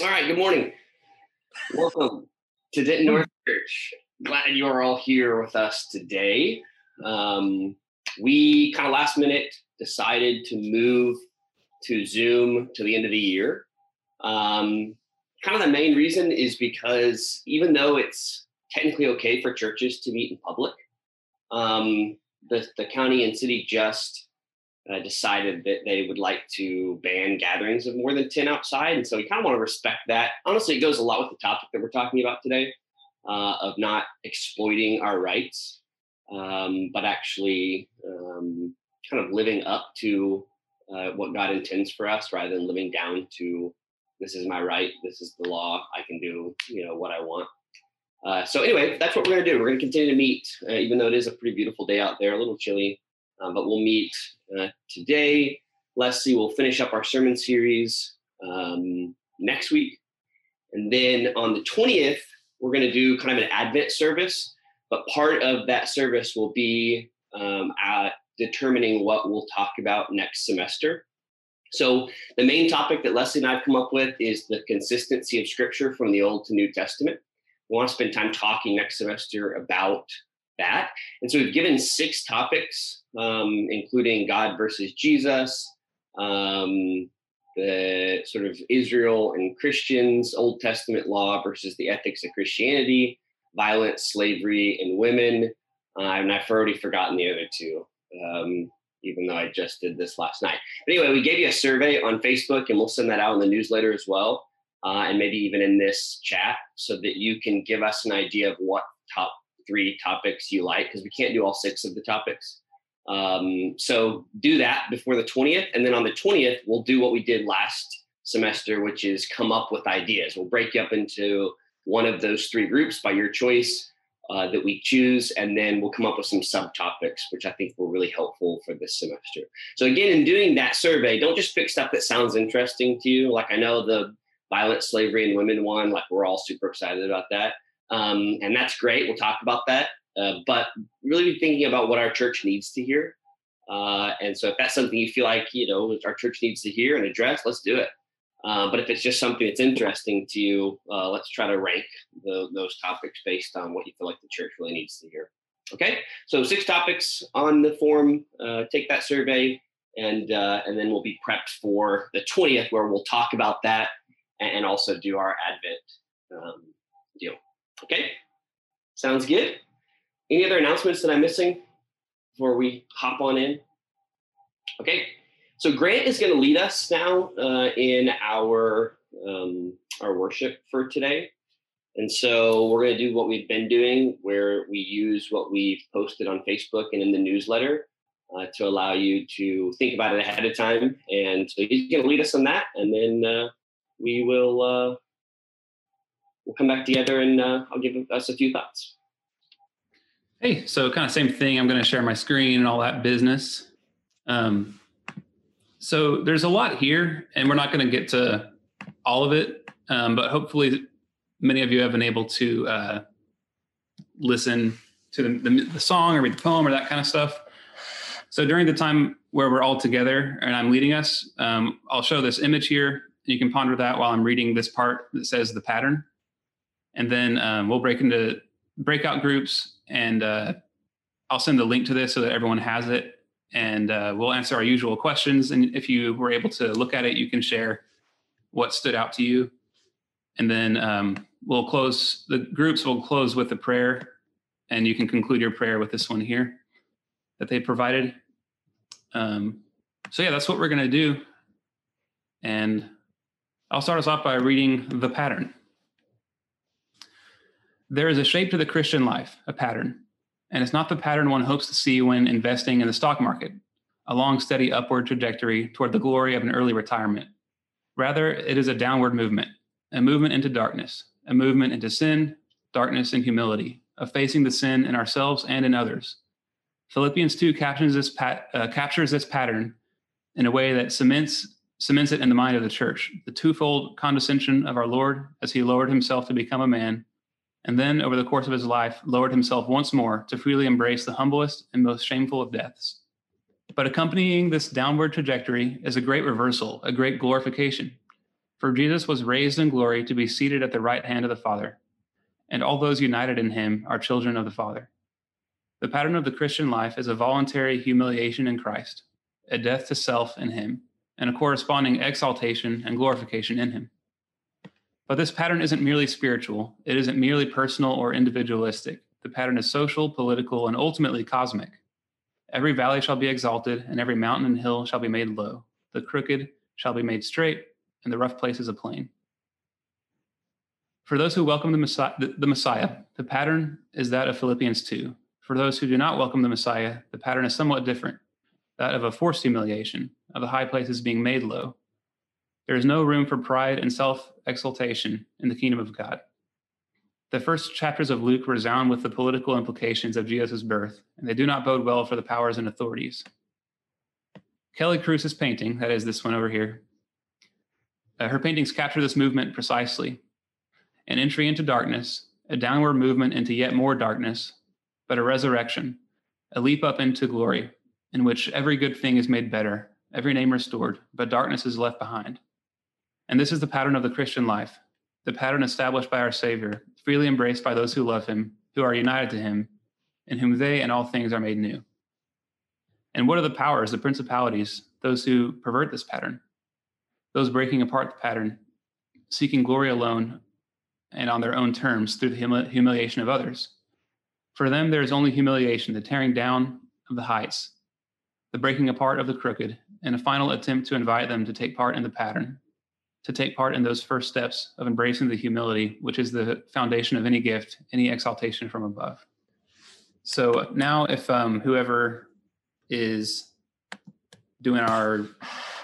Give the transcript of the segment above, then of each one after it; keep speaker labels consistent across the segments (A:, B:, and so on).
A: All right, good morning. Welcome to Denton North Church. Glad you are all here with us today. Um, we kind of last minute decided to move to Zoom to the end of the year. Um, kind of the main reason is because even though it's technically okay for churches to meet in public, um, the, the county and city just uh, decided that they would like to ban gatherings of more than 10 outside. And so we kind of want to respect that. Honestly, it goes a lot with the topic that we're talking about today uh, of not exploiting our rights, um, but actually um, kind of living up to uh, what God intends for us rather than living down to this is my right, this is the law, I can do you know what I want. Uh, so anyway, that's what we're going to do. We're going to continue to meet, uh, even though it is a pretty beautiful day out there, a little chilly. Um, but we'll meet uh, today. Leslie will finish up our sermon series um, next week. And then on the 20th, we're going to do kind of an Advent service. But part of that service will be um, determining what we'll talk about next semester. So, the main topic that Leslie and I have come up with is the consistency of Scripture from the Old to New Testament. We want to spend time talking next semester about that. And so we've given six topics, um, including God versus Jesus, um, the sort of Israel and Christians, Old Testament law versus the ethics of Christianity, violence, slavery, and women. Uh, and I've already forgotten the other two, um, even though I just did this last night. But anyway, we gave you a survey on Facebook, and we'll send that out in the newsletter as well, uh, and maybe even in this chat, so that you can give us an idea of what top three topics you like because we can't do all six of the topics. Um, so do that before the 20th. And then on the 20th, we'll do what we did last semester, which is come up with ideas. We'll break you up into one of those three groups by your choice uh, that we choose. And then we'll come up with some subtopics, which I think were really helpful for this semester. So again, in doing that survey, don't just pick stuff that sounds interesting to you. Like I know the violent slavery and women one, like we're all super excited about that. Um, and that's great. We'll talk about that. Uh, but really be thinking about what our church needs to hear. Uh, and so if that's something you feel like, you know, our church needs to hear and address, let's do it. Uh, but if it's just something that's interesting to you, uh, let's try to rank the, those topics based on what you feel like the church really needs to hear. Okay, so six topics on the form. Uh, take that survey, and uh, and then we'll be prepped for the twentieth, where we'll talk about that and also do our Advent um, deal. Okay, sounds good. Any other announcements that I'm missing before we hop on in? Okay, so Grant is going to lead us now uh, in our um, our worship for today. And so we're going to do what we've been doing, where we use what we've posted on Facebook and in the newsletter uh, to allow you to think about it ahead of time. And so he's going to lead us on that, and then uh, we will uh, we'll come back together and uh, I'll give us a few thoughts.
B: Hey, so kind of same thing. I'm going to share my screen and all that business. Um, so there's a lot here, and we're not going to get to all of it, um, but hopefully, many of you have been able to uh, listen to the, the, the song or read the poem or that kind of stuff. So during the time where we're all together and I'm leading us, um, I'll show this image here. You can ponder that while I'm reading this part that says the pattern and then um, we'll break into breakout groups and uh, i'll send the link to this so that everyone has it. And uh, we'll answer our usual questions. And if you were able to look at it you can share what stood out to you. And then um, we'll close the groups will close with a prayer. And you can conclude your prayer with this one here that they provided. Um, so yeah that's what we're going to do. And i'll start us off by reading the pattern there is a shape to the Christian life, a pattern, and it's not the pattern one hopes to see when investing in the stock market, a long, steady upward trajectory toward the glory of an early retirement. Rather, it is a downward movement, a movement into darkness, a movement into sin, darkness, and humility, of facing the sin in ourselves and in others. Philippians 2 captures this, pat, uh, captures this pattern in a way that cements, cements it in the mind of the church the twofold condescension of our Lord as he lowered himself to become a man and then, over the course of his life, lowered himself once more to freely embrace the humblest and most shameful of deaths. But accompanying this downward trajectory is a great reversal, a great glorification. For Jesus was raised in glory to be seated at the right hand of the Father, and all those united in him are children of the Father. The pattern of the Christian life is a voluntary humiliation in Christ, a death to self in him, and a corresponding exaltation and glorification in him. But this pattern isn't merely spiritual, it isn't merely personal or individualistic. The pattern is social, political, and ultimately cosmic. Every valley shall be exalted, and every mountain and hill shall be made low. The crooked shall be made straight, and the rough places a plain. For those who welcome the Messiah, the, Messiah, the pattern is that of Philippians 2. For those who do not welcome the Messiah, the pattern is somewhat different, that of a forced humiliation, of the high places being made low. There is no room for pride and self exaltation in the kingdom of God. The first chapters of Luke resound with the political implications of Jesus' birth, and they do not bode well for the powers and authorities. Kelly Cruz's painting, that is this one over here, uh, her paintings capture this movement precisely an entry into darkness, a downward movement into yet more darkness, but a resurrection, a leap up into glory, in which every good thing is made better, every name restored, but darkness is left behind. And this is the pattern of the Christian life, the pattern established by our Savior, freely embraced by those who love him, who are united to him, in whom they and all things are made new. And what are the powers, the principalities, those who pervert this pattern? those breaking apart the pattern, seeking glory alone and on their own terms through the humili- humiliation of others. For them, there is only humiliation, the tearing down of the heights, the breaking apart of the crooked, and a final attempt to invite them to take part in the pattern, to take part in those first steps of embracing the humility, which is the foundation of any gift, any exaltation from above. So now, if um, whoever is doing our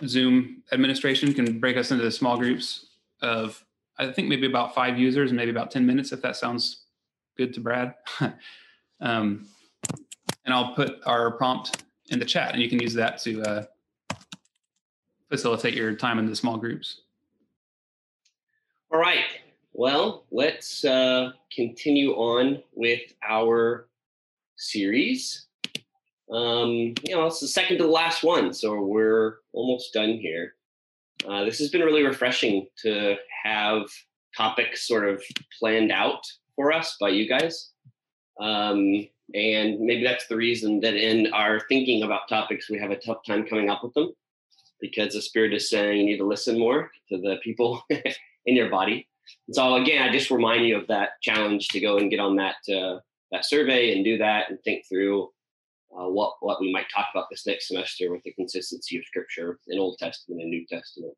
B: Zoom administration can break us into small groups of, I think maybe about five users maybe about 10 minutes, if that sounds good to Brad. um, and I'll put our prompt in the chat and you can use that to uh, facilitate your time in the small groups.
A: All right. Well, let's uh, continue on with our series. Um, you know, it's the second to the last one, so we're almost done here. Uh, this has been really refreshing to have topics sort of planned out for us by you guys. Um, and maybe that's the reason that in our thinking about topics, we have a tough time coming up with them because the Spirit is saying you need to listen more to the people in your body. And so, again, I just remind you of that challenge to go and get on that uh, that survey and do that and think through uh, what what we might talk about this next semester with the consistency of Scripture in Old Testament and New Testament.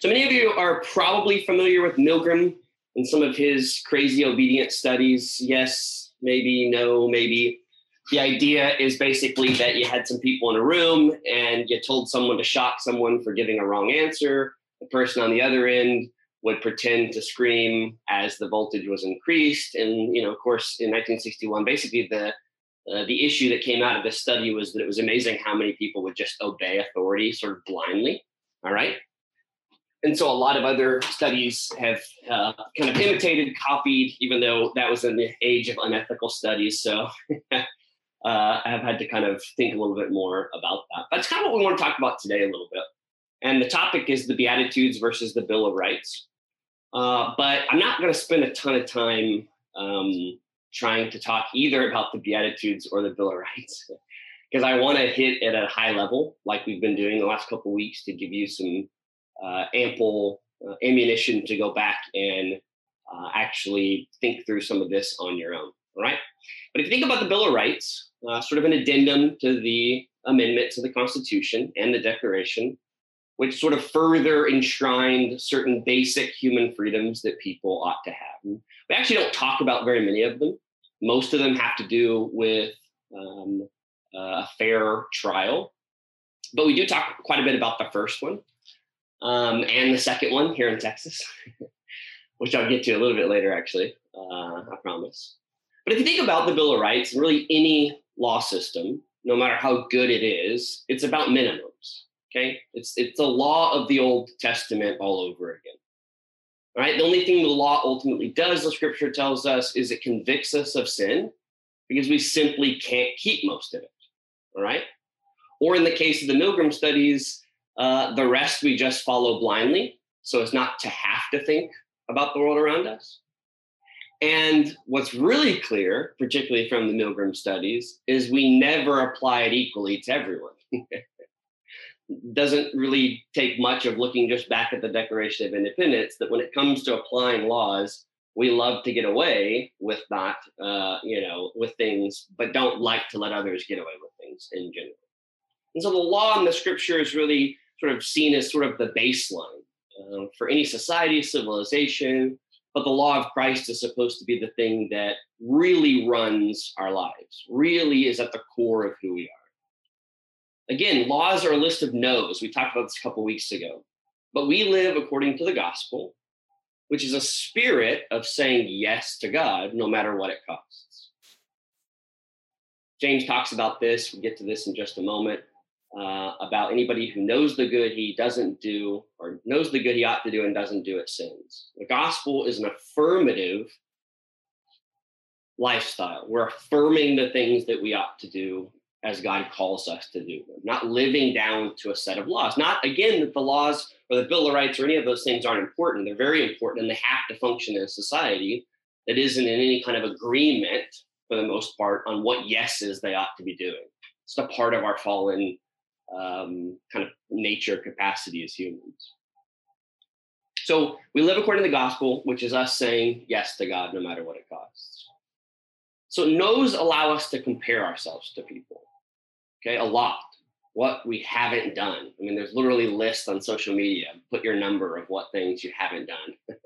A: So many of you are probably familiar with Milgram and some of his crazy obedience studies. Yes, maybe, no, maybe. The idea is basically that you had some people in a room and you told someone to shock someone for giving a wrong answer. The person on the other end would pretend to scream as the voltage was increased. And, you know, of course, in 1961, basically the uh, the issue that came out of this study was that it was amazing how many people would just obey authority sort of blindly. All right. And so a lot of other studies have uh, kind of imitated, copied, even though that was in the age of unethical studies. So uh, I've had to kind of think a little bit more about that. That's kind of what we want to talk about today a little bit. And the topic is the Beatitudes versus the Bill of Rights. Uh, but I'm not going to spend a ton of time um, trying to talk either about the Beatitudes or the Bill of Rights because I want to hit it at a high level, like we've been doing the last couple weeks, to give you some uh, ample uh, ammunition to go back and uh, actually think through some of this on your own. All right. But if you think about the Bill of Rights, uh, sort of an addendum to the amendment to the Constitution and the Declaration, which sort of further enshrined certain basic human freedoms that people ought to have. We actually don't talk about very many of them. Most of them have to do with um, a fair trial, but we do talk quite a bit about the first one um, and the second one here in Texas, which I'll get to a little bit later, actually. Uh, I promise. But if you think about the Bill of Rights and really any law system, no matter how good it is, it's about minimums. Okay, it's it's a law of the Old Testament all over again. Right? The only thing the law ultimately does, the scripture tells us, is it convicts us of sin because we simply can't keep most of it. All right? Or in the case of the Milgram studies, uh, the rest we just follow blindly so as not to have to think about the world around us. And what's really clear, particularly from the Milgram studies, is we never apply it equally to everyone. Doesn't really take much of looking just back at the Declaration of Independence that when it comes to applying laws, we love to get away with not, uh, you know, with things, but don't like to let others get away with things in general. And so the law and the scripture is really sort of seen as sort of the baseline uh, for any society, civilization, but the law of Christ is supposed to be the thing that really runs our lives, really is at the core of who we are. Again, laws are a list of no's. We talked about this a couple weeks ago. But we live according to the gospel, which is a spirit of saying yes to God no matter what it costs. James talks about this. We'll get to this in just a moment uh, about anybody who knows the good he doesn't do or knows the good he ought to do and doesn't do it sins. The gospel is an affirmative lifestyle. We're affirming the things that we ought to do as God calls us to do not living down to a set of laws. Not again that the laws or the Bill of Rights or any of those things aren't important. They're very important and they have to function in a society that isn't in any kind of agreement for the most part on what yeses they ought to be doing. It's a part of our fallen um, kind of nature capacity as humans. So we live according to the gospel, which is us saying yes to God no matter what it costs. So no's allow us to compare ourselves to people, okay, a lot. What we haven't done. I mean, there's literally lists on social media. Put your number of what things you haven't done.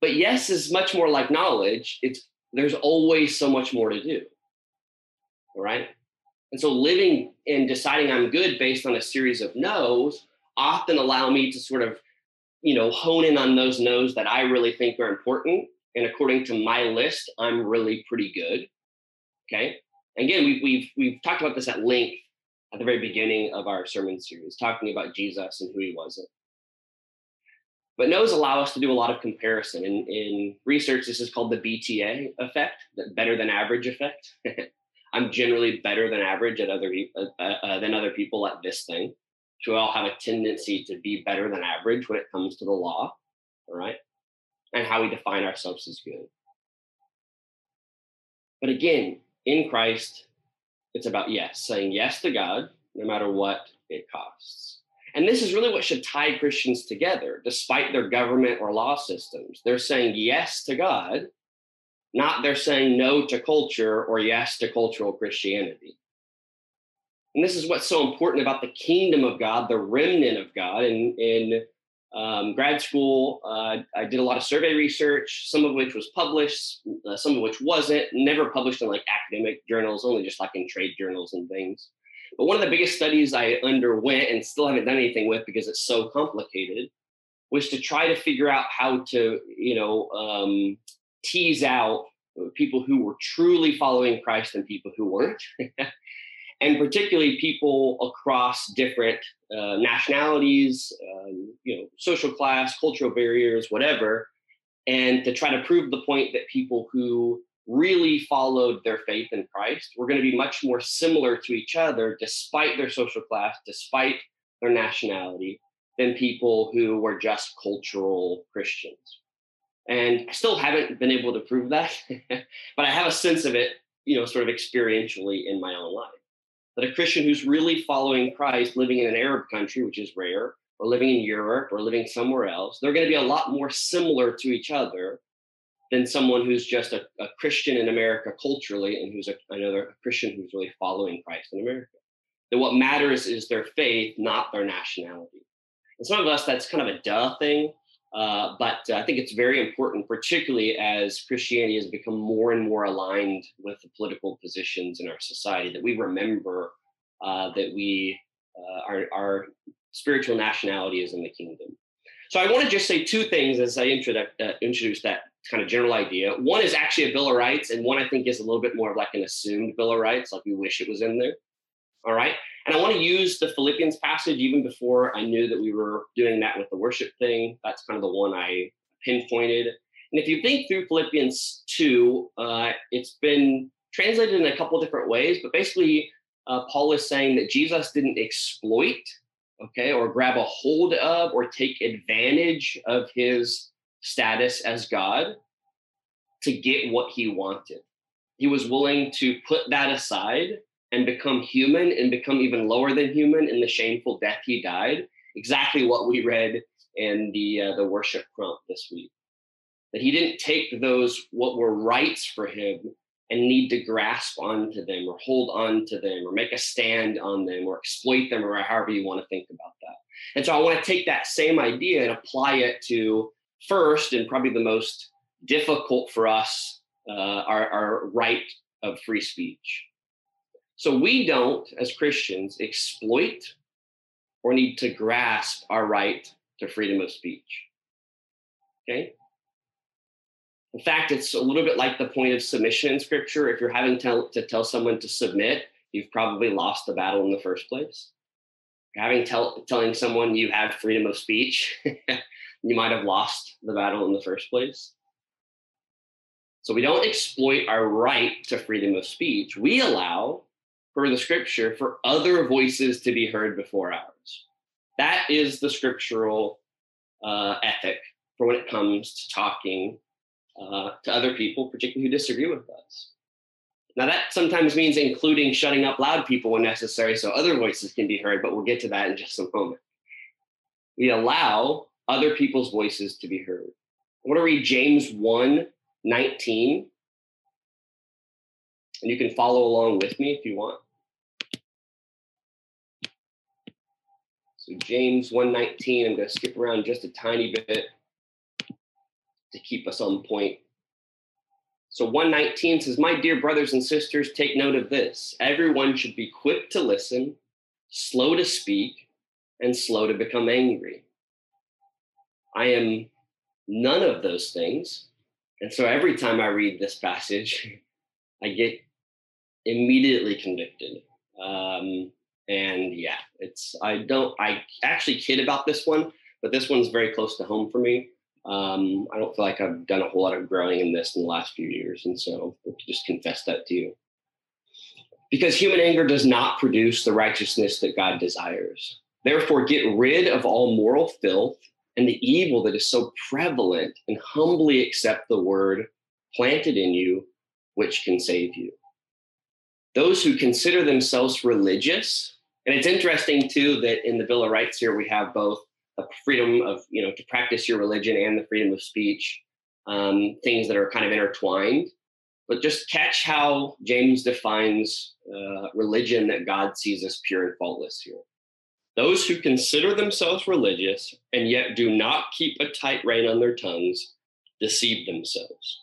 A: but yes is much more like knowledge. It's there's always so much more to do. All right. And so living and deciding I'm good based on a series of no's often allow me to sort of, you know, hone in on those no's that I really think are important. And according to my list, I'm really pretty good. Okay. Again, we've, we've, we've talked about this at length at the very beginning of our sermon series, talking about Jesus and who he wasn't. But no's allow us to do a lot of comparison. In, in research, this is called the BTA effect, the better than average effect. I'm generally better than average at other uh, uh, uh, than other people at this thing. So we all have a tendency to be better than average when it comes to the law, all right, and how we define ourselves as good. But again, in Christ, it's about yes, saying yes to God, no matter what it costs. And this is really what should tie Christians together, despite their government or law systems. They're saying yes to God, not they're saying no to culture or yes to cultural Christianity. And this is what's so important about the kingdom of God, the remnant of God. In, in um, grad school, uh, I did a lot of survey research, some of which was published, uh, some of which wasn't, never published in like academic journals, only just like in trade journals and things. But one of the biggest studies I underwent and still haven't done anything with because it's so complicated was to try to figure out how to, you know, um, tease out people who were truly following Christ and people who weren't, and particularly people across different uh, nationalities, um, you know, social class, cultural barriers, whatever, and to try to prove the point that people who really followed their faith in Christ were going to be much more similar to each other, despite their social class, despite their nationality, than people who were just cultural Christians. And I still haven't been able to prove that, but I have a sense of it, you know, sort of experientially in my own life. That a Christian who's really following Christ, living in an Arab country, which is rare, or living in Europe or living somewhere else, they're going to be a lot more similar to each other than someone who's just a, a Christian in America culturally and who's a, another a Christian who's really following Christ in America. That what matters is their faith, not their nationality. And some of us, that's kind of a duh thing. Uh, but I think it's very important, particularly as Christianity has become more and more aligned with the political positions in our society, that we remember uh, that we uh, our, our spiritual nationality is in the kingdom. So I want to just say two things as I uh, introduce that kind of general idea. One is actually a Bill of Rights, and one I think is a little bit more of like an assumed Bill of Rights, like we wish it was in there. All right. And I want to use the Philippians passage even before I knew that we were doing that with the worship thing. That's kind of the one I pinpointed. And if you think through Philippians 2, uh, it's been translated in a couple different ways, but basically, uh, Paul is saying that Jesus didn't exploit okay, or grab a hold of or take advantage of his status as God to get what he wanted. He was willing to put that aside and become human and become even lower than human in the shameful death he died. Exactly what we read in the uh, the worship prompt this week. That he didn't take those what were rights for him and need to grasp onto them or hold on to them or make a stand on them or exploit them or however you want to think about that. And so I want to take that same idea and apply it to first and probably the most difficult for us uh, our, our right of free speech. So we don't, as Christians, exploit or need to grasp our right to freedom of speech. Okay? In fact, it's a little bit like the point of submission in scripture. If you're having to, to tell someone to submit, you've probably lost the battle in the first place. You're having tell, telling someone you have freedom of speech, you might have lost the battle in the first place. So we don't exploit our right to freedom of speech. We allow, for the scripture, for other voices to be heard before ours. That is the scriptural uh, ethic for when it comes to talking uh, to other people, particularly who disagree with us. Now, that sometimes means including shutting up loud people when necessary so other voices can be heard, but we'll get to that in just a moment. We allow other people's voices to be heard. I want to read James 1 19, and you can follow along with me if you want. So James 119, I'm going to skip around just a tiny bit to keep us on point. So 119 says, My dear brothers and sisters, take note of this. Everyone should be quick to listen, slow to speak, and slow to become angry. I am none of those things. And so every time I read this passage, I get immediately convicted. Um, and yeah, it's, I don't, I actually kid about this one, but this one's very close to home for me. Um, I don't feel like I've done a whole lot of growing in this in the last few years. And so I'll just confess that to you. Because human anger does not produce the righteousness that God desires. Therefore, get rid of all moral filth and the evil that is so prevalent and humbly accept the word planted in you, which can save you. Those who consider themselves religious, and it's interesting too that in the Bill of Rights here we have both the freedom of you know to practice your religion and the freedom of speech, um, things that are kind of intertwined. But just catch how James defines uh, religion that God sees as pure and faultless here. Those who consider themselves religious and yet do not keep a tight rein on their tongues deceive themselves.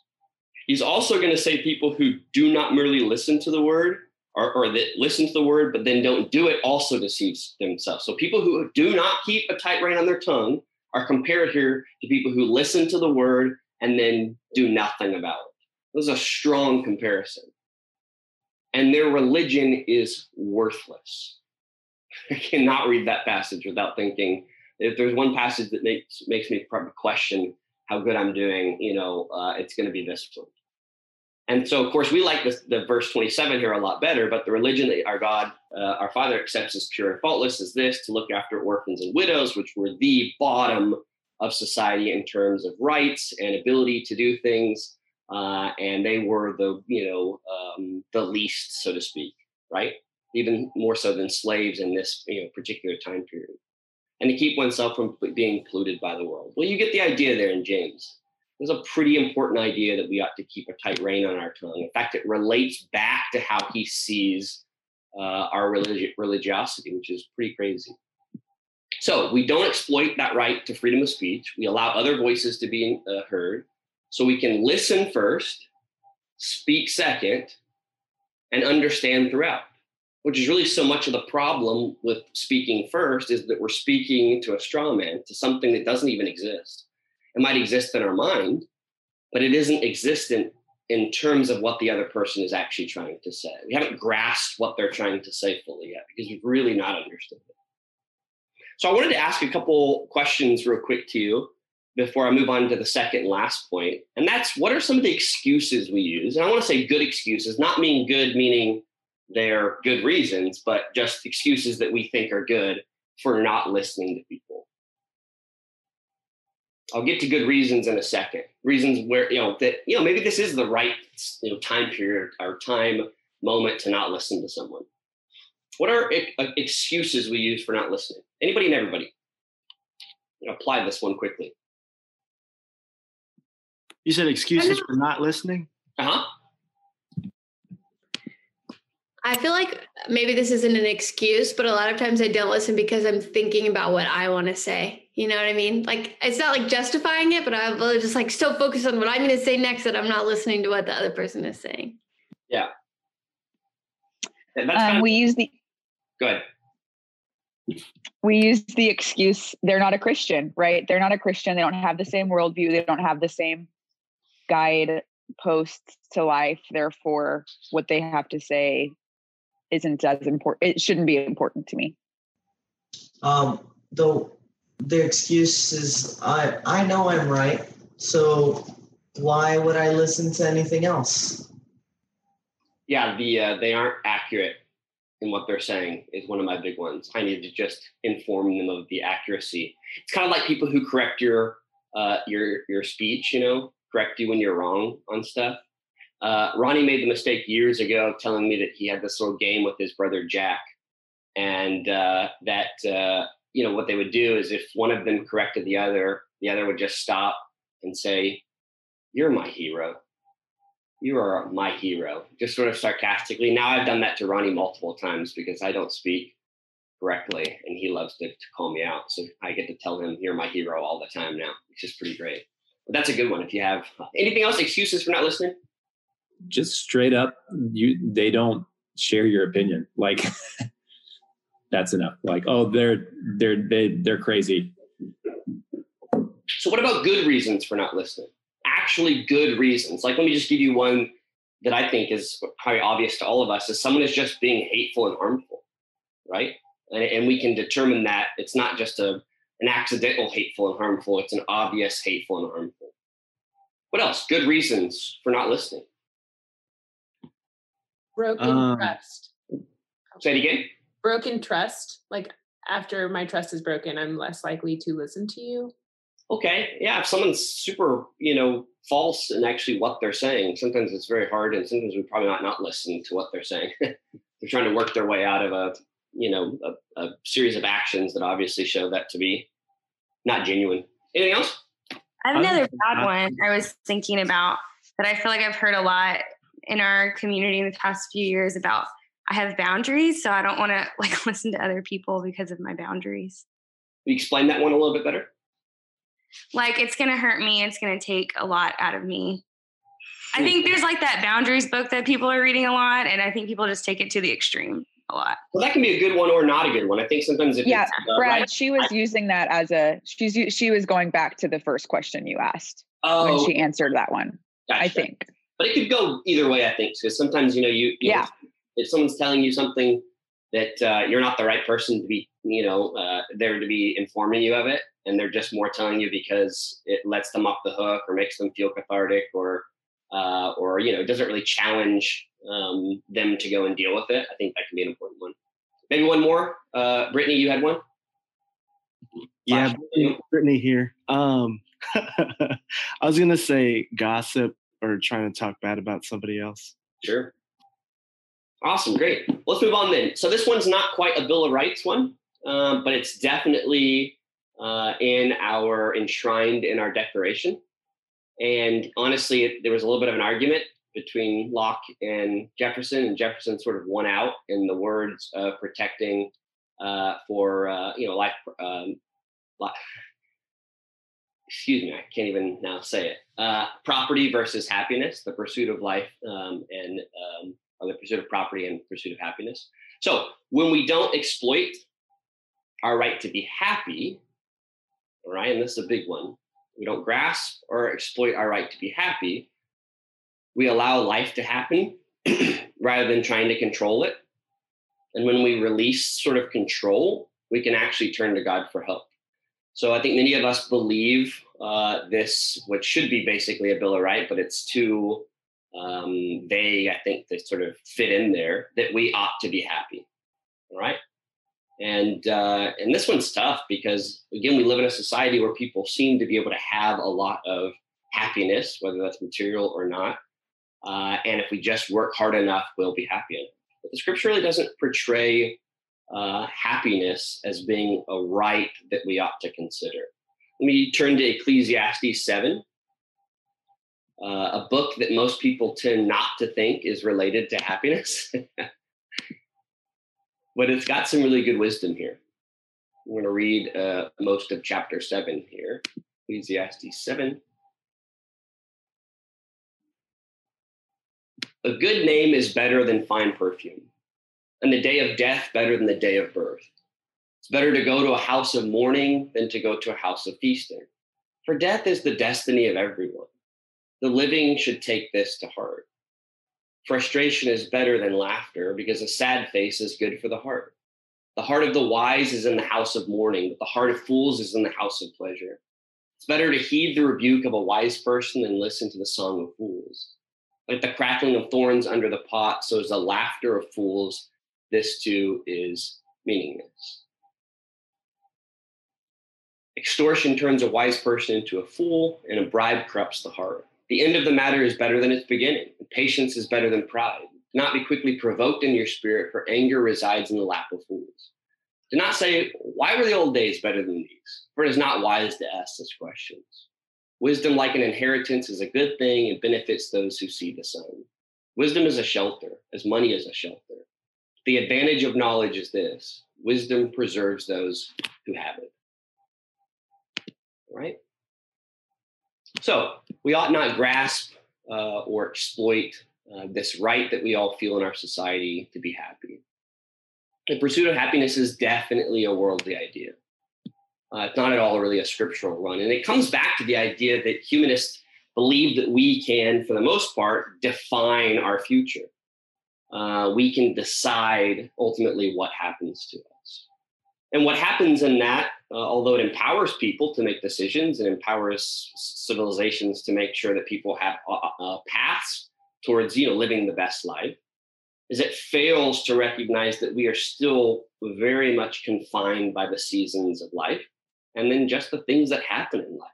A: He's also going to say people who do not merely listen to the word, or, or that listen to the word but then don't do it also deceives themselves. So people who do not keep a tight rein on their tongue are compared here to people who listen to the word and then do nothing about it. This is a strong comparison. And their religion is worthless. I cannot read that passage without thinking if there's one passage that makes makes me question how good I'm doing, you know, uh, it's going to be this one. And so, of course, we like the verse 27 here a lot better, but the religion that our God, uh, our Father accepts as pure and faultless is this to look after orphans and widows, which were the bottom of society in terms of rights and ability to do things. Uh, and they were the, you know, um, the least, so to speak, right? Even more so than slaves in this, you know, particular time period. And to keep oneself from being polluted by the world. Well, you get the idea there in James is a pretty important idea that we ought to keep a tight rein on our tongue. In fact, it relates back to how he sees uh, our religi- religiosity, which is pretty crazy. So we don't exploit that right to freedom of speech. We allow other voices to be uh, heard. So we can listen first, speak second, and understand throughout, which is really so much of the problem with speaking first is that we're speaking to a straw man, to something that doesn't even exist. It might exist in our mind, but it isn't existent in terms of what the other person is actually trying to say. We haven't grasped what they're trying to say fully yet because we've really not understood it. So I wanted to ask a couple questions real quick to you before I move on to the second last point. And that's what are some of the excuses we use? And I want to say good excuses, not mean good meaning they're good reasons, but just excuses that we think are good for not listening to people? I'll get to good reasons in a second. Reasons where you know that you know maybe this is the right you know time period or time moment to not listen to someone. What are excuses we use for not listening? Anybody and everybody. Apply this one quickly.
C: You said excuses for not listening.
A: Uh huh.
D: I feel like maybe this isn't an excuse, but a lot of times I don't listen because I'm thinking about what I want to say. You know what I mean? Like it's not like justifying it, but I'm just like so focused on what I'm going to say next that I'm not listening to what the other person is saying.
A: Yeah.
E: Um, we use the.
A: Go ahead.
E: We use the excuse they're not a Christian, right? They're not a Christian. They don't have the same worldview. They don't have the same guide posts to life. Therefore, what they have to say isn't as important. It shouldn't be important to me.
F: Um, the the excuse is I I know I'm right, so why would I listen to anything else?
A: Yeah, the uh, they aren't accurate in what they're saying is one of my big ones. I need to just inform them of the accuracy. It's kind of like people who correct your uh, your your speech, you know, correct you when you're wrong on stuff. Uh, Ronnie made the mistake years ago telling me that he had this little game with his brother Jack, and uh, that uh, you know what they would do is if one of them corrected the other, the other would just stop and say, "You're my hero. You are my hero." Just sort of sarcastically. Now I've done that to Ronnie multiple times because I don't speak correctly, and he loves to, to call me out. So I get to tell him, "You're my hero" all the time now, which is pretty great. But that's a good one. If you have uh, anything else, excuses for not listening
G: just straight up you they don't share your opinion like that's enough. Like oh they're they're they, they're crazy.
A: So what about good reasons for not listening? Actually good reasons. Like let me just give you one that i think is probably obvious to all of us is someone is just being hateful and harmful right? And, and we can determine that it's not just a an accidental hateful and harmful it's an obvious hateful and harmful. What else? Good reasons for not listening.
H: Broken um, trust.
A: Say it again.
H: Broken trust. Like after my trust is broken, I'm less likely to listen to you.
A: Okay. Yeah. If someone's super, you know, false in actually what they're saying, sometimes it's very hard, and sometimes we probably not not listen to what they're saying. they're trying to work their way out of a, you know, a, a series of actions that obviously show that to be not genuine. Anything else?
I: I have another bad one I was thinking about that I feel like I've heard a lot in our community in the past few years about I have boundaries, so I don't want to like listen to other people because of my boundaries.
A: Can you explain that one a little bit better?
I: Like it's going to hurt me. It's going to take a lot out of me. I think there's like that boundaries book that people are reading a lot, and I think people just take it to the extreme a lot.
A: Well, that can be a good one or not a good one. I think sometimes if
E: yeah, uh, Brad, right, she was I, using that as a she's she was going back to the first question you asked oh, when she answered that one. Gotcha. I think
A: but it could go either way. I think because sometimes you know you, you
E: yeah.
A: Know, if someone's telling you something that uh, you're not the right person to be, you know, uh, there to be informing you of it, and they're just more telling you because it lets them off the hook or makes them feel cathartic or, uh, or you know, doesn't really challenge um, them to go and deal with it. I think that can be an important one. Maybe one more. Uh, Brittany, you had one.
C: Yeah, Brittany here. Um, I was gonna say gossip or trying to talk bad about somebody else.
A: Sure. Awesome, great. Let's move on then. So this one's not quite a Bill of Rights one, um, but it's definitely uh, in our enshrined in our Declaration. And honestly, it, there was a little bit of an argument between Locke and Jefferson, and Jefferson sort of won out in the words of protecting uh, for uh, you know life, um, life excuse me, I can't even now say it. Uh, property versus happiness, the pursuit of life um, and um, or the pursuit of property and pursuit of happiness. So when we don't exploit our right to be happy, all right, and this is a big one, we don't grasp or exploit our right to be happy. We allow life to happen rather than trying to control it. And when we release sort of control, we can actually turn to God for help. So I think many of us believe uh, this, which should be basically a Bill of Rights, but it's too um, vague, I think, to sort of fit in there, that we ought to be happy. right? And uh, and this one's tough because again, we live in a society where people seem to be able to have a lot of happiness, whether that's material or not. Uh, and if we just work hard enough, we'll be happy. But the scripture really doesn't portray uh, happiness as being a right that we ought to consider. Let me turn to Ecclesiastes 7, uh, a book that most people tend not to think is related to happiness. but it's got some really good wisdom here. I'm going to read uh, most of chapter 7 here Ecclesiastes 7. A good name is better than fine perfume, and the day of death better than the day of birth. It's better to go to a house of mourning than to go to a house of feasting. For death is the destiny of everyone. The living should take this to heart. Frustration is better than laughter because a sad face is good for the heart. The heart of the wise is in the house of mourning, but the heart of fools is in the house of pleasure. It's better to heed the rebuke of a wise person than listen to the song of fools. Like the crackling of thorns under the pot, so is the laughter of fools. This too is meaningless. Extortion turns a wise person into a fool, and a bribe corrupts the heart. The end of the matter is better than its beginning. Patience is better than pride. Do not be quickly provoked in your spirit, for anger resides in the lap of fools. Do not say, Why were the old days better than these? For it is not wise to ask such questions. Wisdom, like an inheritance, is a good thing and benefits those who see the sun. Wisdom is a shelter, as money is a shelter. The advantage of knowledge is this wisdom preserves those who have it. Right? So we ought not grasp uh, or exploit uh, this right that we all feel in our society to be happy. The pursuit of happiness is definitely a worldly idea. Uh, it's not at all really a scriptural run. And it comes back to the idea that humanists believe that we can, for the most part, define our future. Uh, we can decide ultimately what happens to us. And what happens in that, uh, although it empowers people to make decisions and empowers civilizations to make sure that people have uh, uh, paths towards you know living the best life, is it fails to recognize that we are still very much confined by the seasons of life and then just the things that happen in life.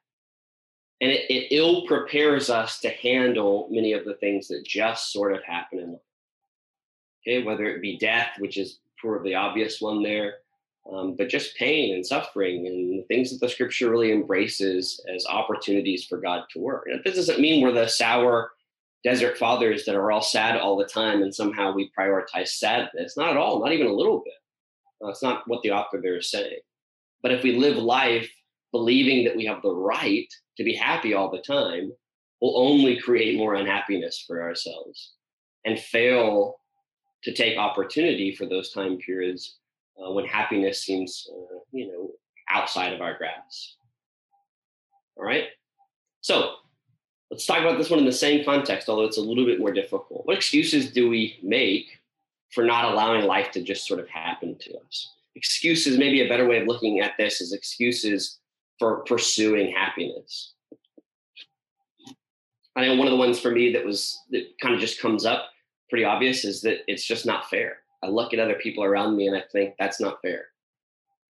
A: And it, it ill prepares us to handle many of the things that just sort of happen in life. Okay, whether it be death, which is probably the obvious one there, um, but just pain and suffering and things that the scripture really embraces as opportunities for God to work. And this doesn't mean we're the sour desert fathers that are all sad all the time and somehow we prioritize sadness. Not at all, not even a little bit. Uh, it's not what the author there is saying. But if we live life believing that we have the right to be happy all the time, we'll only create more unhappiness for ourselves and fail to take opportunity for those time periods uh, when happiness seems, uh, you know, outside of our grasp. All right. So let's talk about this one in the same context, although it's a little bit more difficult. What excuses do we make for not allowing life to just sort of happen to us? Excuses, maybe a better way of looking at this is excuses for pursuing happiness. I know one of the ones for me that was that kind of just comes up pretty obvious is that it's just not fair. I look at other people around me and I think that's not fair.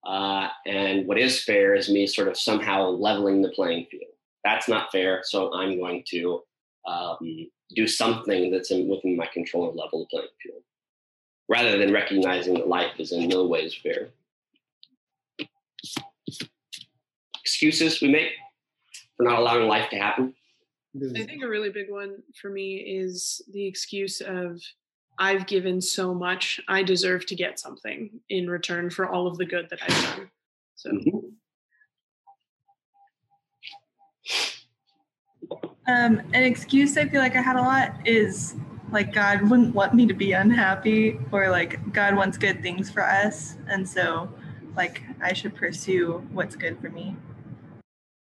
A: Uh, and what is fair is me sort of somehow leveling the playing field. That's not fair. So I'm going to um, do something that's in, within my control or level the playing field, rather than recognizing that life is in no ways fair. Excuses we make for not allowing life to happen.
J: I think a really big one for me is the excuse of I've given so much, I deserve to get something in return for all of the good that I've done. So.
A: Mm-hmm.
K: Um, an excuse I feel like I had a lot is like God wouldn't want me to be unhappy, or like God wants good things for us, and so like I should pursue what's good for me.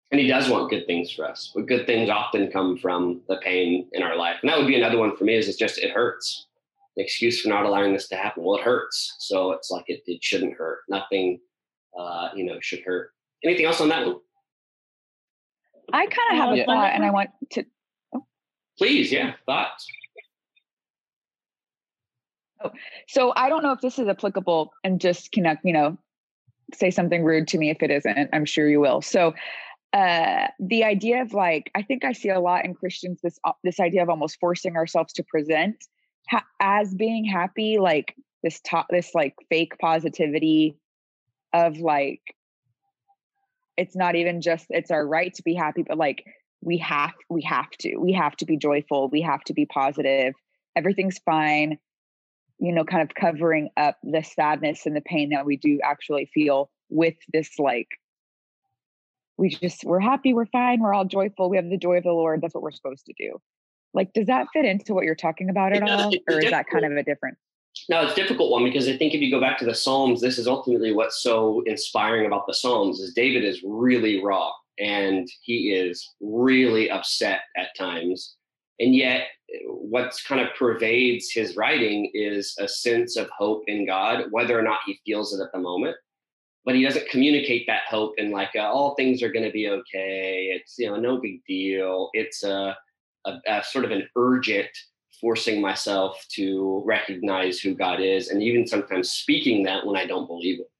A: And He does want good things for us, but good things often come from the pain in our life, and that would be another one for me. Is it's just it hurts excuse for not allowing this to happen. Well, it hurts. So it's like it, it shouldn't hurt. Nothing, uh, you know, should hurt. Anything else on that one?
E: I kind of have a thought and I want to.
A: Please, yeah, thoughts.
E: Oh, so I don't know if this is applicable and just connect, you know, say something rude to me if it isn't. I'm sure you will. So uh the idea of like I think I see a lot in Christians this uh, this idea of almost forcing ourselves to present ha- as being happy like this top this like fake positivity of like it's not even just it's our right to be happy but like we have we have to we have to be joyful we have to be positive everything's fine you know kind of covering up the sadness and the pain that we do actually feel with this like we just we're happy we're fine we're all joyful we have the joy of the lord that's what we're supposed to do like does that fit into what you're talking about at all or is that kind of a different
A: no, it's a difficult one because I think if you go back to the Psalms, this is ultimately what's so inspiring about the Psalms is David is really raw and he is really upset at times. And yet what's kind of pervades his writing is a sense of hope in God, whether or not he feels it at the moment. But he doesn't communicate that hope in like, uh, all things are going to be okay. It's, you know, no big deal. It's a, a, a sort of an urgent forcing myself to recognize who God is, and even sometimes speaking that when I don't believe it.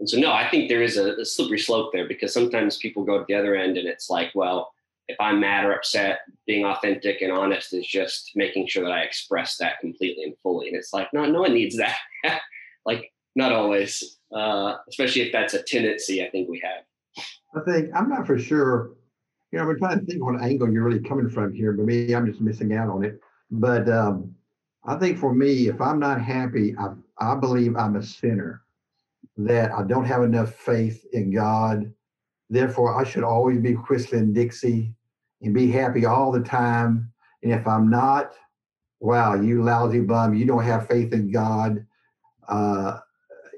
A: And so, no, I think there is a, a, slippery slope there because sometimes people go to the other end and it's like, well, if I'm mad or upset, being authentic and honest is just making sure that I express that completely and fully. And it's like, no, no one needs that. like, not always, uh, especially if that's a tendency I think we have.
L: I think, I'm not for sure. You know, we're trying to think what angle you're really coming from here, but maybe I'm just missing out on it. But um, I think for me, if I'm not happy, I, I believe I'm a sinner, that I don't have enough faith in God. Therefore, I should always be whistling Dixie and be happy all the time. And if I'm not, wow, you lousy bum, you don't have faith in God. Uh,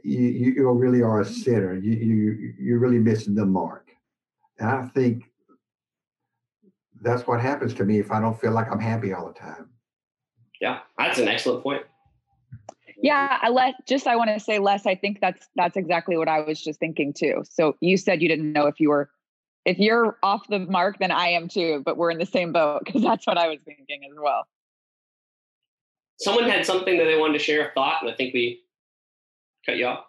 L: you, you really are a sinner. You, you, you're really missing the mark. And I think that's what happens to me if I don't feel like I'm happy all the time
A: yeah, that's an excellent point.
E: Yeah, I let just I want to say less. I think that's that's exactly what I was just thinking too. So you said you didn't know if you were if you're off the mark, then I am too, but we're in the same boat because that's what I was thinking as well.
A: Someone had something that they wanted to share a thought, and I think we cut you off.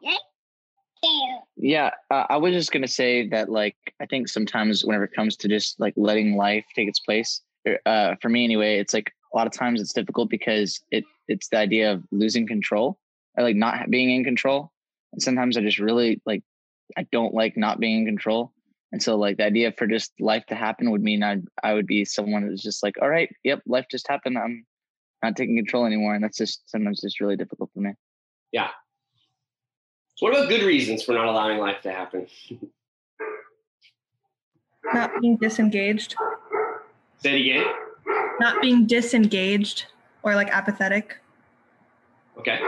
M: Yeah, uh, I was just gonna say that like I think sometimes whenever it comes to just like letting life take its place, er, uh, for me anyway, it's like a lot of times it's difficult because it it's the idea of losing control or like not being in control. And sometimes I just really like I don't like not being in control. And so like the idea for just life to happen would mean I I would be someone who's just like, all right, yep, life just happened. I'm not taking control anymore. And that's just sometimes just really difficult for me.
A: Yeah. So what about good reasons for not allowing life to happen?
K: not being disengaged.
A: Say it again
K: not being disengaged or like apathetic.
A: Okay.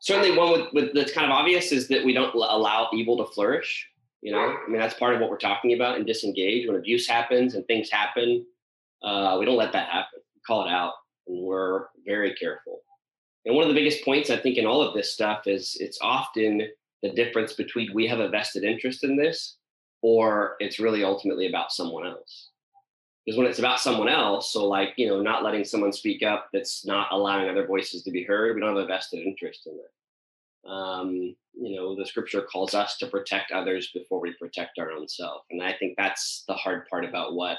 A: Certainly, one with, with that's kind of obvious is that we don't allow evil to flourish. You know, I mean that's part of what we're talking about and disengage when abuse happens and things happen. Uh, we don't let that happen. We call it out, and we're very careful. And one of the biggest points I think in all of this stuff is it's often the difference between we have a vested interest in this or it's really ultimately about someone else. Because when it's about someone else so like you know not letting someone speak up that's not allowing other voices to be heard we don't have a vested interest in it. Um, you know the scripture calls us to protect others before we protect our own self. And i think that's the hard part about what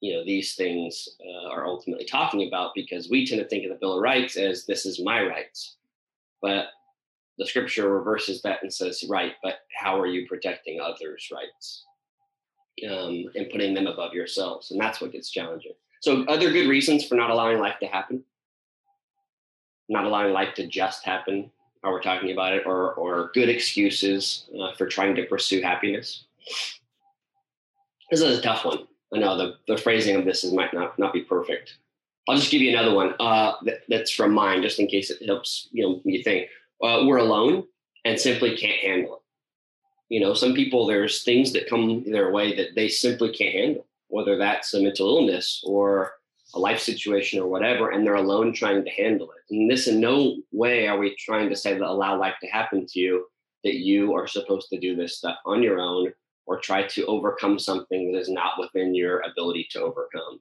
A: you know these things uh, are ultimately talking about because we tend to think of the bill of rights as this is my rights but the scripture reverses that and says right but how are you protecting others rights um, and putting them above yourselves. And that's what gets challenging. So, other good reasons for not allowing life to happen, not allowing life to just happen, how we're talking about it, or, or good excuses uh, for trying to pursue happiness. This is a tough one. I know the, the phrasing of this is, might not, not be perfect. I'll just give you another one uh, that, that's from mine, just in case it helps you know you think. Uh, we're alone and simply can't handle it you know, some people, there's things that come their way that they simply can't handle, whether that's a mental illness or a life situation or whatever, and they're alone trying to handle it. And this, in no way are we trying to say that allow life to happen to you, that you are supposed to do this stuff on your own or try to overcome something that is not within your ability to overcome.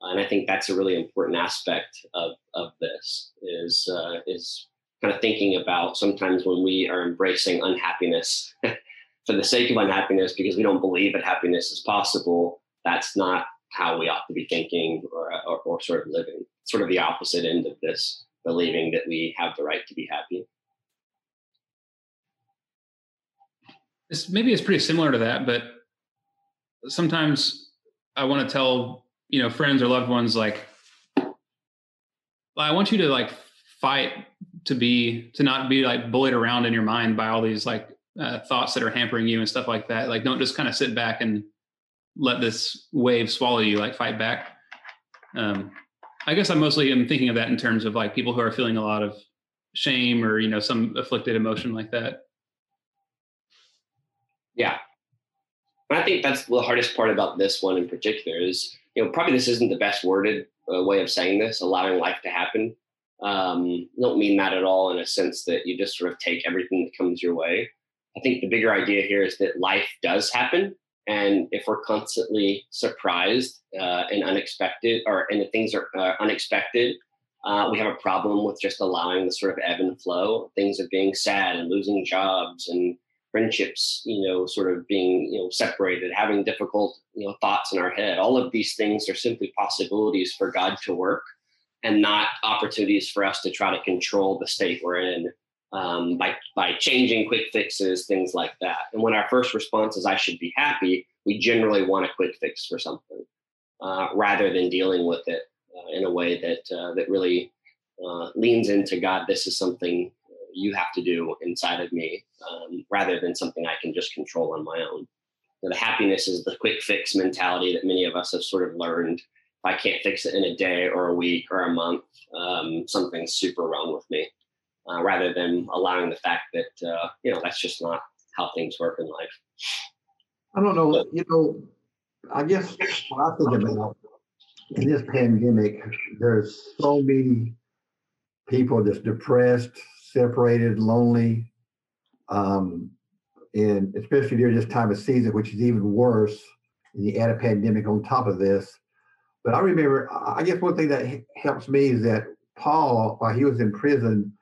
A: and I think that's a really important aspect of of this is uh, is kind of thinking about sometimes when we are embracing unhappiness for the sake of unhappiness because we don't believe that happiness is possible. That's not how we ought to be thinking or, or, or sort of living. Sort of the opposite end of this, believing that we have the right to be happy.
B: It's, maybe it's pretty similar to that, but sometimes I want to tell you know friends or loved ones like, I want you to like fight to be to not be like bullied around in your mind by all these like uh, thoughts that are hampering you and stuff like that. Like, don't just kind of sit back and let this wave swallow you. Like, fight back. Um, I guess I mostly am thinking of that in terms of like people who are feeling a lot of shame or you know some afflicted emotion like that.
A: Yeah, and I think that's the hardest part about this one in particular is you know probably this isn't the best worded uh, way of saying this, allowing life to happen. Um, don't mean that at all in a sense that you just sort of take everything that comes your way. I think the bigger idea here is that life does happen. And if we're constantly surprised uh, and unexpected, or and things are uh, unexpected, uh, we have a problem with just allowing the sort of ebb and flow. Things of being sad and losing jobs and friendships, you know, sort of being, you know, separated, having difficult, you know, thoughts in our head. All of these things are simply possibilities for God to work and not opportunities for us to try to control the state we're in um, by by changing quick fixes, things like that. And when our first response is "I should be happy," we generally want a quick fix for something uh, rather than dealing with it uh, in a way that uh, that really uh, leans into God. This is something you have to do inside of me, um, rather than something I can just control on my own. So the happiness is the quick fix mentality that many of us have sort of learned. If I can't fix it in a day or a week or a month, um, something's super wrong with me uh, rather than allowing the fact that uh, you know that's just not how things work in life.
L: I don't know. You know, I guess what I think about in this pandemic, there's so many people just depressed, separated, lonely, um, and especially during this time of season, which is even worse. And you add a pandemic on top of this. But I remember, I guess one thing that helps me is that Paul, while he was in prison,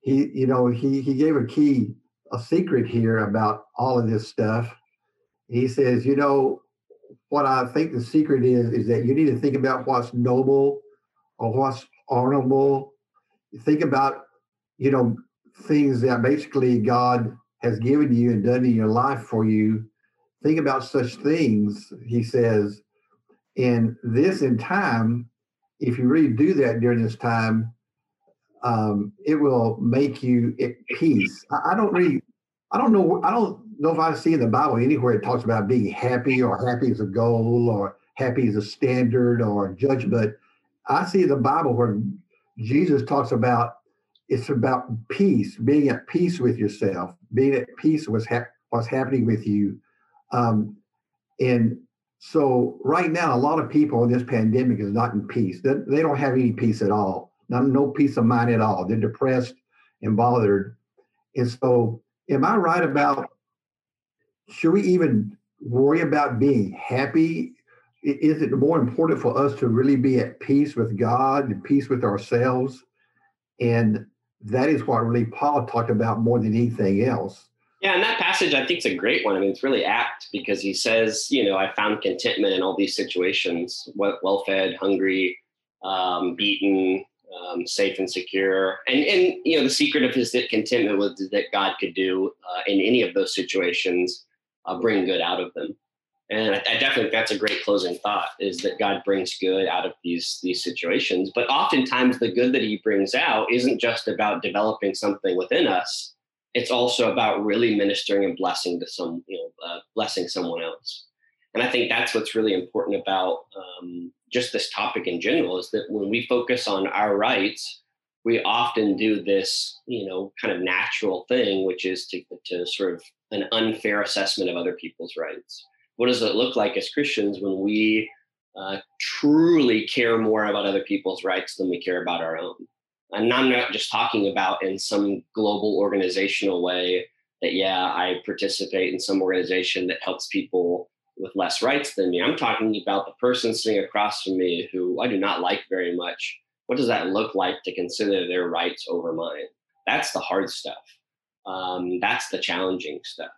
L: he you know he he gave a key a secret here about all of this stuff he says you know what i think the secret is is that you need to think about what's noble or what's honorable think about you know things that basically god has given you and done in your life for you think about such things he says and this in time if you really do that during this time um, it will make you at peace. I, I, don't really, I don't know, I don't know if I see in the Bible anywhere it talks about being happy or happy as a goal or happy as a standard or judge, but I see the Bible where Jesus talks about it's about peace, being at peace with yourself, being at peace with ha- what's happening with you. Um, and so right now, a lot of people in this pandemic is not in peace. They, they don't have any peace at all not no peace of mind at all. They're depressed and bothered. And so, am I right about should we even worry about being happy? Is it more important for us to really be at peace with God and peace with ourselves? And that is what really Paul talked about more than anything else.
A: Yeah, and that passage I think is a great one. I mean, it's really apt because he says, you know, I found contentment in all these situations, well fed, hungry, um, beaten, um, safe and secure. And and you know the secret of his contentment was that God could do uh, in any of those situations uh, bring good out of them. And I, I definitely that's a great closing thought is that God brings good out of these these situations. But oftentimes the good that He brings out isn't just about developing something within us. It's also about really ministering and blessing to some, you know, uh, blessing someone else. And I think that's what's really important about um, just this topic in general is that when we focus on our rights, we often do this, you know, kind of natural thing, which is to, to sort of an unfair assessment of other people's rights. What does it look like as Christians when we uh, truly care more about other people's rights than we care about our own? And I'm not just talking about in some global organizational way that, yeah, I participate in some organization that helps people with less rights than me. I'm talking about the person sitting across from me who I do not like very much. What does that look like to consider their rights over mine? That's the hard stuff. Um, that's the challenging stuff.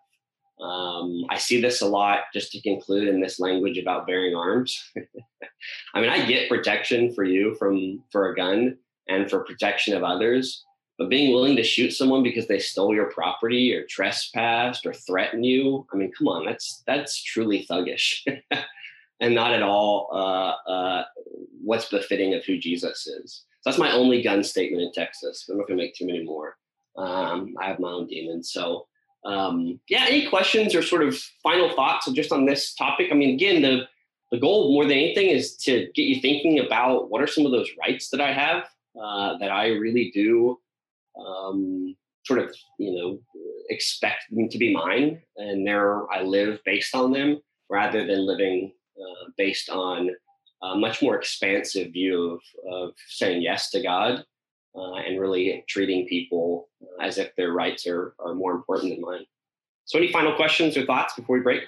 A: Um, I see this a lot, just to conclude, in this language about bearing arms. I mean, I get protection for you from for a gun and for protection of others, but being willing to shoot someone because they stole your property or trespassed or threaten you, I mean, come on, that's that's truly thuggish and not at all uh, uh, what's befitting of who Jesus is. So that's my only gun statement in Texas. I'm not going to make too many more. Um, I have my own demons. So, um, yeah, any questions or sort of final thoughts just on this topic? I mean, again, the, the goal more than anything is to get you thinking about what are some of those rights that I have uh, that I really do um, sort of you know expect them to be mine and there i live based on them rather than living uh, based on a much more expansive view of, of saying yes to god uh, and really treating people as if their rights are, are more important than mine. So any final questions or thoughts before we break?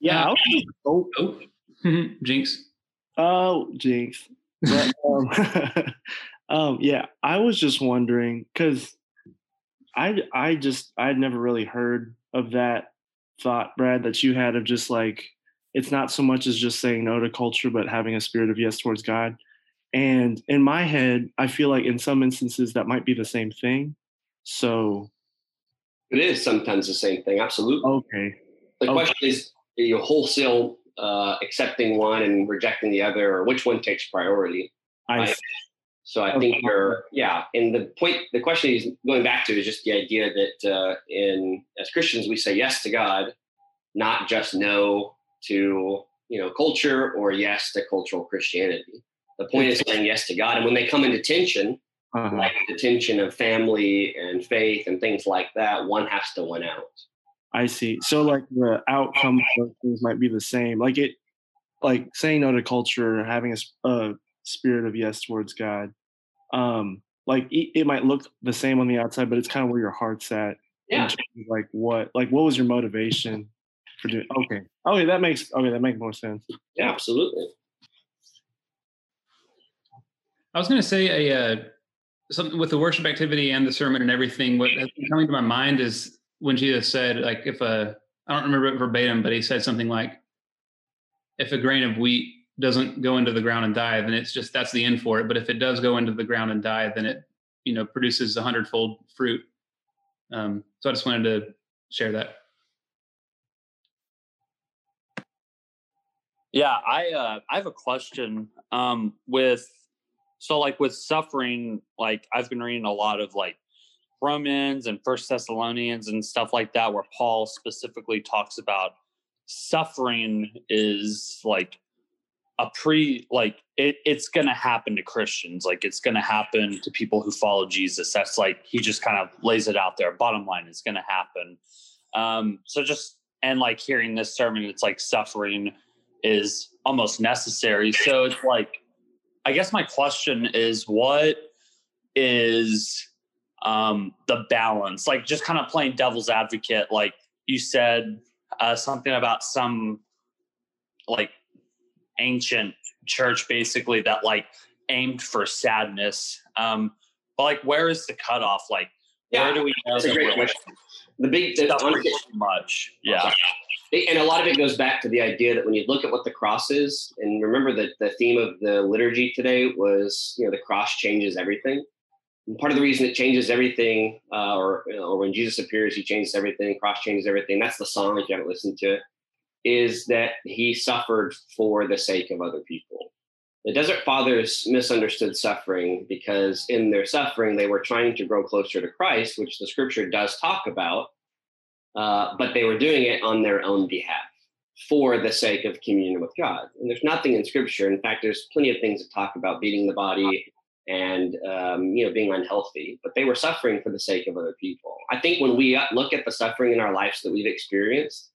C: Yeah
B: oh, oh. jinx.
C: Oh jinx. But, um, um, yeah, I was just wondering because I I just I'd never really heard of that thought, Brad, that you had of just like it's not so much as just saying no to culture, but having a spirit of yes towards God. And in my head, I feel like in some instances that might be the same thing. So
A: it is sometimes the same thing. Absolutely.
C: Okay.
A: The
C: okay.
A: question is are you wholesale uh, accepting one and rejecting the other, or which one takes priority.
C: I?
A: So I think you're, yeah. And the point, the question is going back to is just the idea that uh, in as Christians we say yes to God, not just no to you know culture or yes to cultural Christianity. The point is saying yes to God, and when they come into tension, uh-huh. like the tension of family and faith and things like that, one has to win out.
C: I see. So like the outcome of things might be the same. Like it, like saying no to culture, having a, a spirit of yes towards God. Um, like it, it, might look the same on the outside, but it's kind of where your heart's at.
A: Yeah.
C: Like what? Like what was your motivation for doing? Okay. Okay, that makes okay. That makes more sense.
A: Yeah, absolutely.
B: I was going to say a uh, something with the worship activity and the sermon and everything. What has been coming to my mind is when Jesus said, like, if a, I don't remember it verbatim, but he said something like, if a grain of wheat doesn't go into the ground and die, then it's just that's the end for it. But if it does go into the ground and die, then it, you know, produces a hundredfold fruit. Um, so I just wanted to share that.
N: Yeah, I uh, I have a question um, with so like with suffering. Like I've been reading a lot of like Romans and First Thessalonians and stuff like that, where Paul specifically talks about suffering is like a pre like it, it's gonna happen to Christians, like it's gonna happen to people who follow Jesus. That's like he just kind of lays it out there. Bottom line, it's gonna happen. Um, so just and like hearing this sermon, it's like suffering is almost necessary. So it's like, I guess my question is, what is um, the balance, like just kind of playing devil's advocate. Like you said uh, something about some like ancient church, basically that like aimed for sadness. Um, but like, where is the cutoff? Like, yeah, where do we know
A: great question. The big the,
N: honestly, much, yeah.
A: And a lot of it goes back to the idea that when you look at what the cross is, and remember that the theme of the liturgy today was, you know, the cross changes everything. And part of the reason it changes everything, uh, or you know, or when Jesus appears, he changes everything. Cross changes everything. That's the song. If you haven't listened to it, is that he suffered for the sake of other people. The Desert Fathers misunderstood suffering because in their suffering they were trying to grow closer to Christ, which the Scripture does talk about, uh, but they were doing it on their own behalf for the sake of communion with God. And there's nothing in Scripture. In fact, there's plenty of things that talk about beating the body and um, you know being unhealthy but they were suffering for the sake of other people i think when we look at the suffering in our lives that we've experienced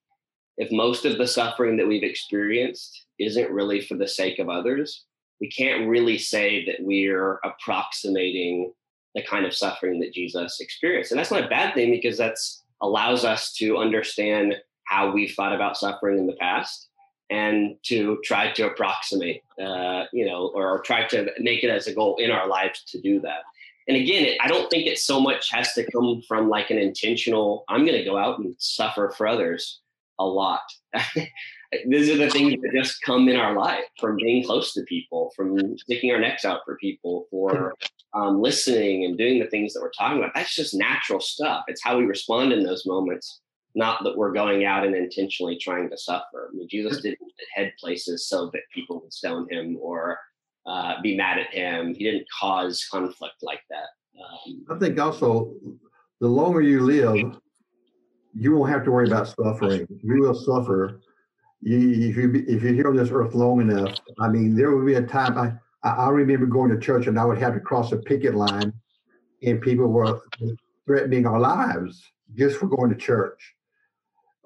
A: if most of the suffering that we've experienced isn't really for the sake of others we can't really say that we're approximating the kind of suffering that jesus experienced and that's not a bad thing because that's allows us to understand how we've thought about suffering in the past and to try to approximate, uh, you know, or try to make it as a goal in our lives to do that. And again, I don't think it so much has to come from like an intentional, I'm going to go out and suffer for others a lot. These are the things that just come in our life from being close to people, from sticking our necks out for people, for um, listening and doing the things that we're talking about. That's just natural stuff. It's how we respond in those moments, not that we're going out and intentionally trying to suffer. I mean, Jesus didn't head places so that people would stone him or uh, be mad at him. He didn't cause conflict like that. Um,
L: I think also, the longer you live, you won't have to worry about suffering. You will suffer. You, if you if you're here on this earth long enough, I mean, there will be a time. I I remember going to church and I would have to cross a picket line, and people were threatening our lives just for going to church.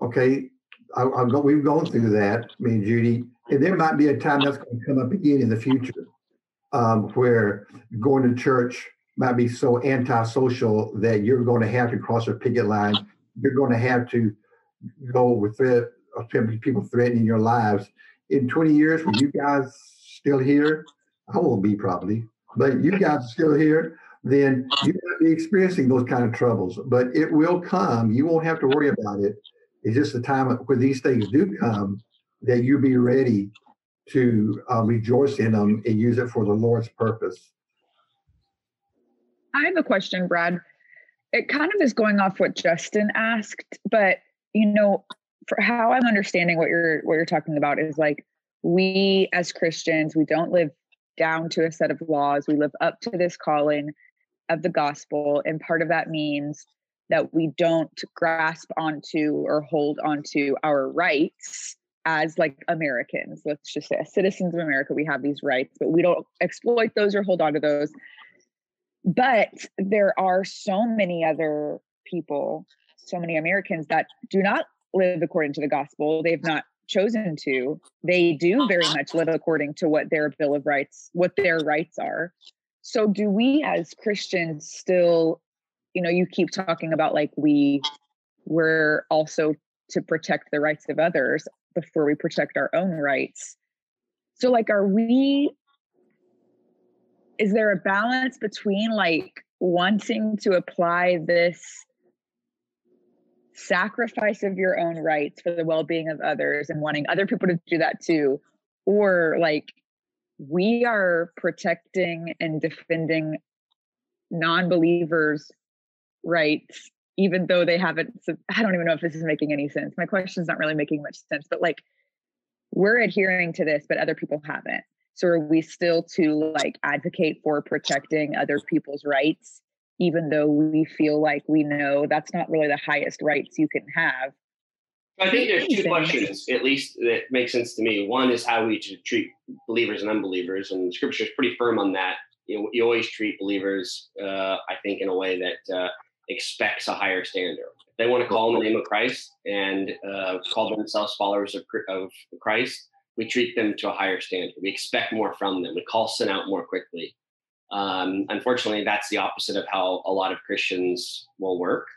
L: Okay, I, have we've gone through that, me and Judy, and there might be a time that's going to come up again in the future, um, where going to church might be so antisocial that you're going to have to cross a picket line. You're going to have to go with threat, people threatening your lives. In 20 years, when you guys still here, I won't be probably, but you guys are still here, then you might be experiencing those kind of troubles. But it will come. You won't have to worry about it. It's just the time when these things do come that you be ready to uh, rejoice in them and use it for the Lord's purpose.
E: I have a question, Brad. It kind of is going off what Justin asked, but you know, for how I'm understanding what you're what you're talking about is like we as Christians, we don't live down to a set of laws. We live up to this calling of the gospel. And part of that means that we don't grasp onto or hold onto our rights as like Americans. Let's just say, citizens of America, we have these rights, but we don't exploit those or hold on to those. But there are so many other people, so many Americans that do not live according to the gospel. They've not chosen to, they do very uh-huh. much live according to what their Bill of Rights, what their rights are. So, do we as Christians still, you know, you keep talking about like we we're also to protect the rights of others before we protect our own rights. So, like, are we, is there a balance between like wanting to apply this sacrifice of your own rights for the well-being of others and wanting other people to do that too. Or like we are protecting and defending non-believers rights even though they haven't i don't even know if this is making any sense. My question's not really making much sense but like we're adhering to this but other people haven't. So are we still to like advocate for protecting other people's rights even though we feel like we know that's not really the highest rights you can have.
A: I think there's two questions, at least that make sense to me. One is how we should treat believers and unbelievers, and Scripture is pretty firm on that. You, know, you always treat believers, uh, I think, in a way that uh, expects a higher standard. If they want to call in the name of Christ and uh, call themselves followers of, of Christ, we treat them to a higher standard. We expect more from them. We call sin out more quickly. Um, unfortunately, that's the opposite of how a lot of Christians will work.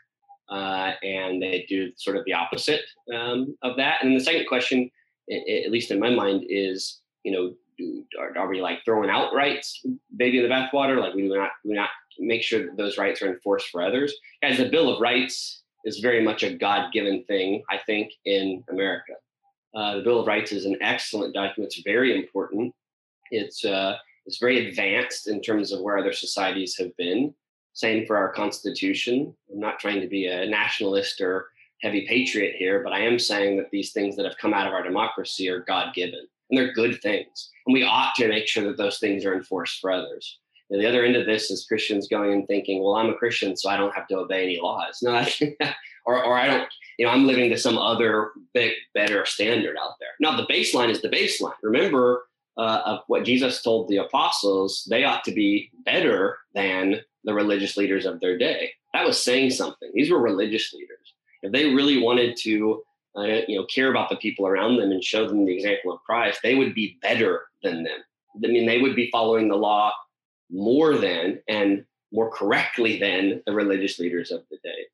A: Uh, and they do sort of the opposite um, of that. And the second question, at least in my mind, is you know, do, are, are, we like throwing out rights, baby in the bathwater? Like we do not we not make sure that those rights are enforced for others. As the Bill of Rights is very much a God-given thing, I think, in America. Uh, the Bill of Rights is an excellent document. It's very important. It's uh, is very advanced in terms of where other societies have been. Same for our Constitution. I'm not trying to be a nationalist or heavy patriot here, but I am saying that these things that have come out of our democracy are God given and they're good things. And we ought to make sure that those things are enforced for others. And the other end of this is Christians going and thinking, well, I'm a Christian, so I don't have to obey any laws. No, or, or I don't, you know, I'm living to some other big, better standard out there. Now, the baseline is the baseline. Remember, uh, of what Jesus told the apostles, they ought to be better than the religious leaders of their day. That was saying something. These were religious leaders. If they really wanted to, uh, you know, care about the people around them and show them the example of Christ, they would be better than them. I mean, they would be following the law more than and more correctly than the religious leaders of the day.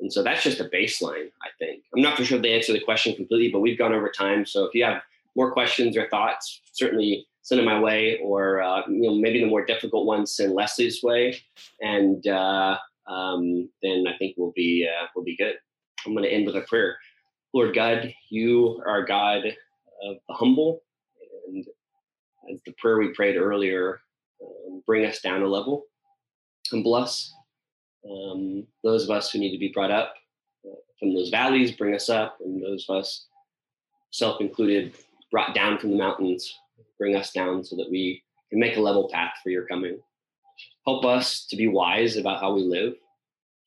A: And so that's just a baseline, I think. I'm not for sure they answer the question completely, but we've gone over time. So if you have more questions or thoughts, certainly send them my way, or uh, you know maybe the more difficult ones send Leslie's way, and uh, um, then I think we'll be uh, we'll be good. I'm going to end with a prayer. Lord God, you are God of the humble, and as the prayer we prayed earlier, um, bring us down a level, and bless Um, those of us who need to be brought up uh, from those valleys, bring us up, and those of us, self included, brought down from the mountains, bring us down so that we can make a level path for your coming. Help us to be wise about how we live,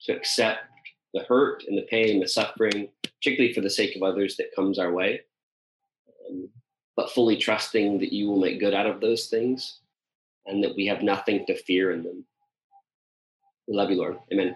A: to accept the hurt and the pain, the suffering, particularly for the sake of others that comes our way, um, but fully trusting that you will make good out of those things and that we have nothing to fear in them. We love you, Lord. Amen.